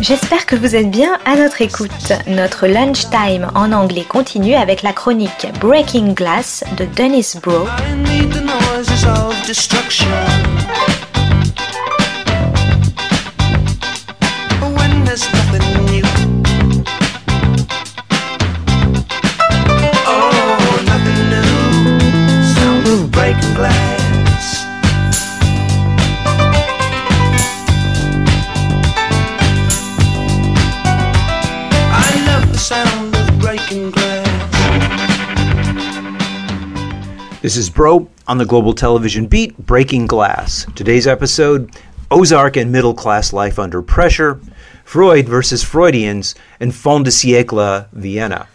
J'espère que vous êtes bien à notre écoute. Notre lunchtime en anglais continue avec la chronique Breaking Glass de Dennis Bro. This is Broe on the Global Television Beat, Breaking Glass. Today's episode Ozark and Middle Class Life Under Pressure, Freud versus Freudians, and Fin de siècle Vienna.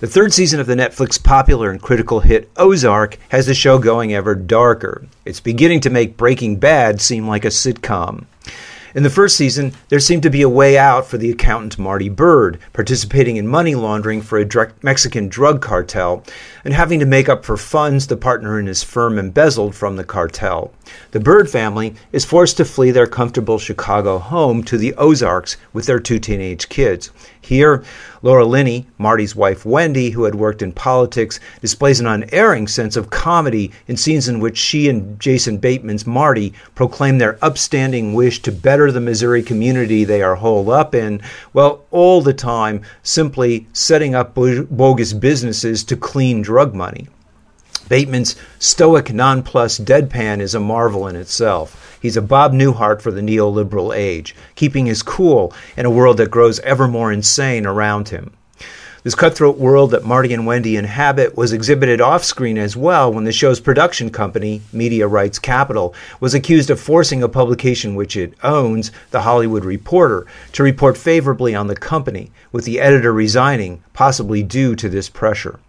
The third season of the Netflix popular and critical hit Ozark has the show going ever darker. It's beginning to make Breaking Bad seem like a sitcom. In the first season, there seemed to be a way out for the accountant Marty Byrde, participating in money laundering for a Mexican drug cartel and having to make up for funds the partner in his firm embezzled from the cartel. The Byrde family is forced to flee their comfortable Chicago home to the Ozarks with their two teenage kids. Here, Laura Linney, Marty's wife Wendy, who had worked in politics, displays an unerring sense of comedy in scenes in which she and Jason Bateman's Marty proclaim their upstanding wish to better the Missouri community they are holed up in, while all the time simply setting up bogus businesses to clean drug money. Bateman's stoic nonplus deadpan is a marvel in itself. He's a Bob Newhart for the neoliberal age, keeping his cool in a world that grows ever more insane around him. This cutthroat world that Marty and Wendy inhabit was exhibited off screen as well when the show's production company, Media Rights Capital, was accused of forcing a publication which it owns, The Hollywood Reporter, to report favorably on the company, with the editor resigning, possibly due to this pressure.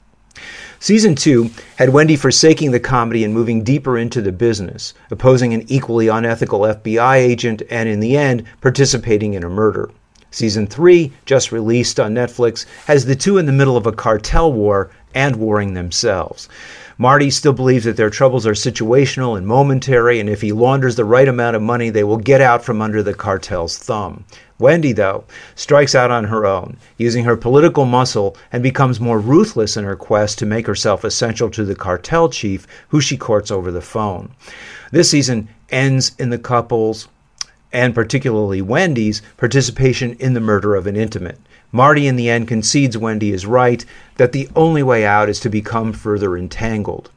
Season 2 had Wendy forsaking the comedy and moving deeper into the business, opposing an equally unethical FBI agent, and in the end, participating in a murder. Season 3, just released on Netflix, has the two in the middle of a cartel war and warring themselves. Marty still believes that their troubles are situational and momentary, and if he launders the right amount of money, they will get out from under the cartel's thumb. Wendy, though, strikes out on her own, using her political muscle, and becomes more ruthless in her quest to make herself essential to the cartel chief, who she courts over the phone. This season ends in the couple's, and particularly Wendy's, participation in the murder of an intimate. Marty, in the end, concedes Wendy is right, that the only way out is to become further entangled.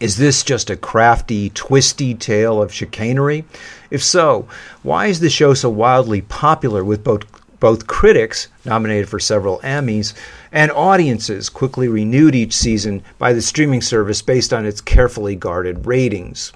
Is this just a crafty, twisty tale of chicanery? If so, why is the show so wildly popular with both both critics, nominated for several Emmys, and audiences quickly renewed each season by the streaming service based on its carefully guarded ratings.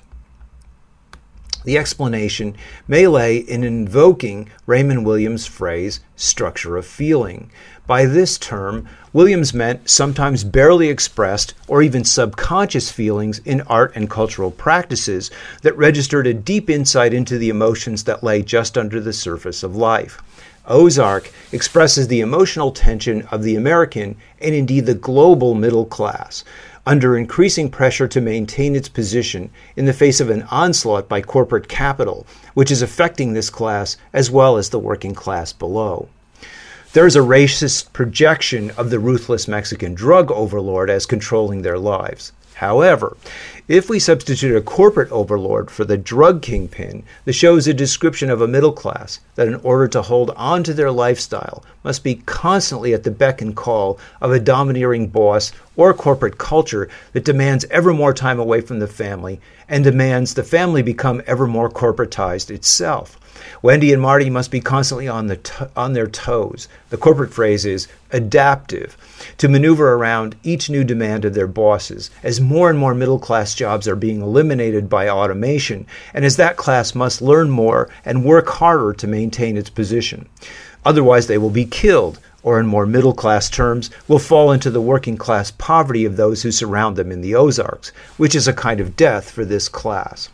The explanation may lay in invoking Raymond Williams' phrase, structure of feeling. By this term, Williams meant sometimes barely expressed or even subconscious feelings in art and cultural practices that registered a deep insight into the emotions that lay just under the surface of life. Ozark expresses the emotional tension of the American and indeed the global middle class under increasing pressure to maintain its position in the face of an onslaught by corporate capital, which is affecting this class as well as the working class below. There is a racist projection of the ruthless Mexican drug overlord as controlling their lives. However, if we substitute a corporate overlord for the drug kingpin, the show is a description of a middle class that, in order to hold on to their lifestyle, must be constantly at the beck and call of a domineering boss or corporate culture that demands ever more time away from the family and demands the family become ever more corporatized itself. Wendy and Marty must be constantly on, the on their toes. The corporate phrase is adaptive to maneuver around each new demand of their bosses as more and more middle class jobs are being eliminated by automation, and as that class must learn more and work harder to maintain its position. Otherwise, they will be killed, or in more middle class terms, will fall into the working class poverty of those who surround them in the Ozarks, which is a kind of death for this class.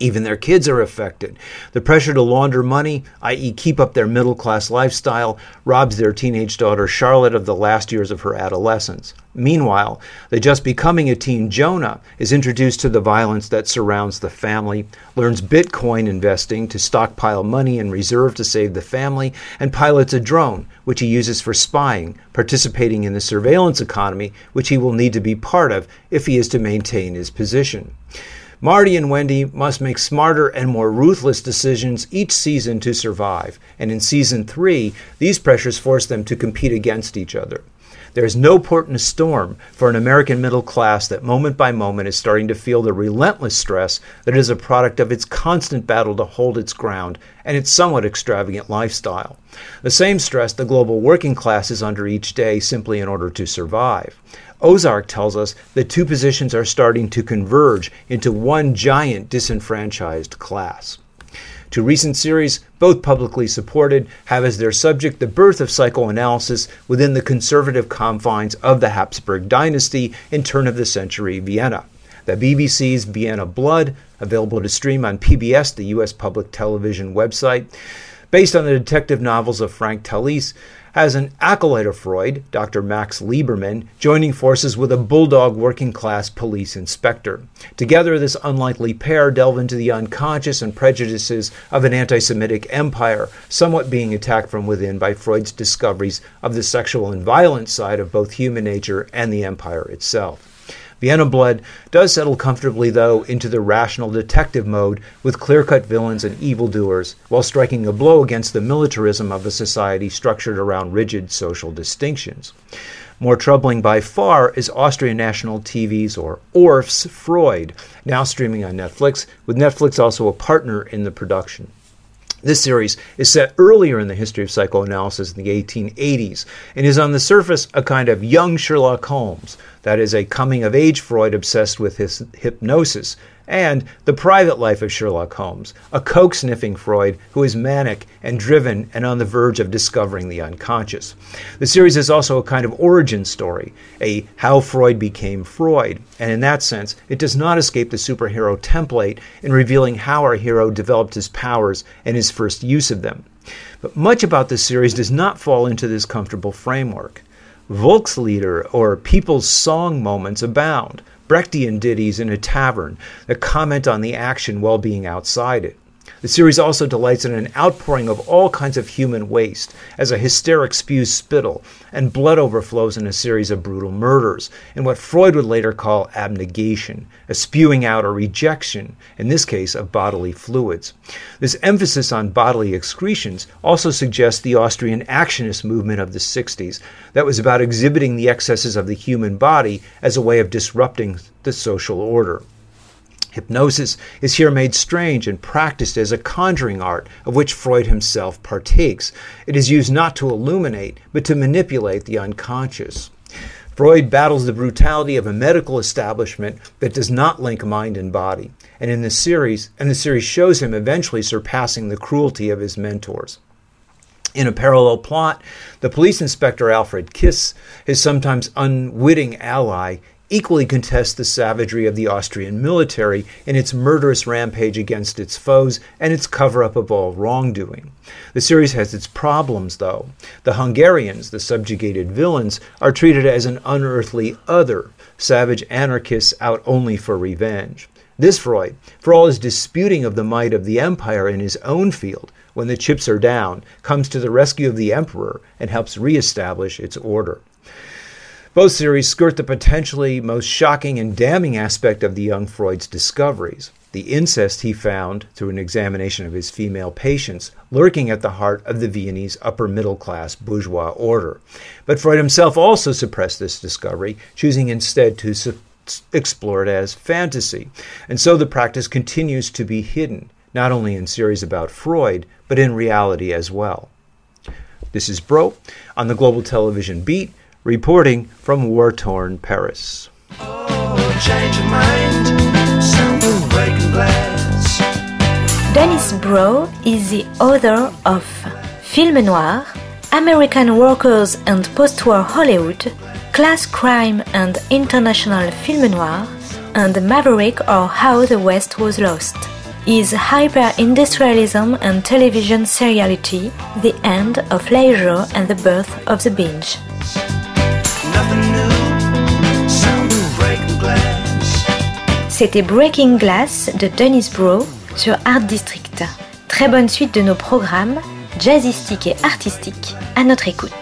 Even their kids are affected. The pressure to launder money, i.e., keep up their middle class lifestyle, robs their teenage daughter Charlotte of the last years of her adolescence. Meanwhile, the just becoming a teen Jonah is introduced to the violence that surrounds the family, learns Bitcoin investing to stockpile money in reserve to save the family, and pilots a drone, which he uses for spying, participating in the surveillance economy, which he will need to be part of if he is to maintain his position. Marty and Wendy must make smarter and more ruthless decisions each season to survive, and in season three, these pressures force them to compete against each other. There is no port in a storm for an American middle class that moment by moment is starting to feel the relentless stress that is a product of its constant battle to hold its ground and its somewhat extravagant lifestyle. The same stress the global working class is under each day simply in order to survive. Ozark tells us that two positions are starting to converge into one giant disenfranchised class. Two recent series, both publicly supported, have as their subject the birth of psychoanalysis within the conservative confines of the Habsburg dynasty in turn of the century Vienna. The BBC's Vienna Blood, available to stream on PBS, the U.S. public television website, based on the detective novels of Frank Tallis, has an acolyte of Freud, Dr. Max Liebermann, joining forces with a bulldog working class police inspector. Together, this unlikely pair delve into the unconscious and prejudices of an anti Semitic empire, somewhat being attacked from within by Freud's discoveries of the sexual and violent side of both human nature and the empire itself. Vienna Blood does settle comfortably, though, into the rational detective mode with clear cut villains and evildoers, while striking a blow against the militarism of a society structured around rigid social distinctions. More troubling by far is Austrian National TV's or ORF's Freud, now streaming on Netflix, with Netflix also a partner in the production. This series is set earlier in the history of psychoanalysis in the 1880s and is on the surface a kind of young Sherlock Holmes, that is, a coming of age Freud obsessed with his hypnosis, and The Private Life of Sherlock Holmes, a coke sniffing Freud who is manic and driven and on the verge of discovering the unconscious. The series is also a kind of origin story, a how Freud became Freud, and in that sense, it does not escape the superhero template in revealing how our hero developed his powers and his first use of them. But much about this series does not fall into this comfortable framework. Volkslieder, or people's song moments, abound. Brechtian ditties in a tavern that comment on the action while being outside it. The series also delights in an outpouring of all kinds of human waste, as a hysteric spews spittle, and blood overflows in a series of brutal murders, in what Freud would later call abnegation, a spewing out or rejection, in this case of bodily fluids. This emphasis on bodily excretions also suggests the Austrian actionist movement of the 60s that was about exhibiting the excesses of the human body as a way of disrupting the social order. Hypnosis is here made strange and practiced as a conjuring art of which Freud himself partakes. It is used not to illuminate, but to manipulate the unconscious. Freud battles the brutality of a medical establishment that does not link mind and body, and in the series, and the series shows him eventually surpassing the cruelty of his mentors. In a parallel plot, the police inspector Alfred Kiss, his sometimes unwitting ally, equally contests the savagery of the Austrian military in its murderous rampage against its foes and its cover up of all wrongdoing. The series has its problems, though. The Hungarians, the subjugated villains, are treated as an unearthly other, savage anarchists out only for revenge. This Freud, for all his disputing of the might of the empire in his own field, when the chips are down, comes to the rescue of the emperor and helps reestablish its order. Both series skirt the potentially most shocking and damning aspect of the young Freud's discoveries the incest he found through an examination of his female patients lurking at the heart of the Viennese upper middle class bourgeois order. But Freud himself also suppressed this discovery, choosing instead to su- explore it as fantasy. And so the practice continues to be hidden, not only in series about Freud, but in reality as well. This is Broe on the Global Television Beat reporting from war torn Paris. Oh, Dennis Broe is the author of Film Noir, American Workers and Post-War Hollywood, Class Crime and International Film Noir, and Maverick or How the West Was Lost. is hyper-industrialism and television seriality, the end of leisure and the birth of the binge. C'était Breaking Glass de Dennis Bro sur Art District. Très bonne suite de nos programmes, jazzistiques et artistiques, à notre écoute.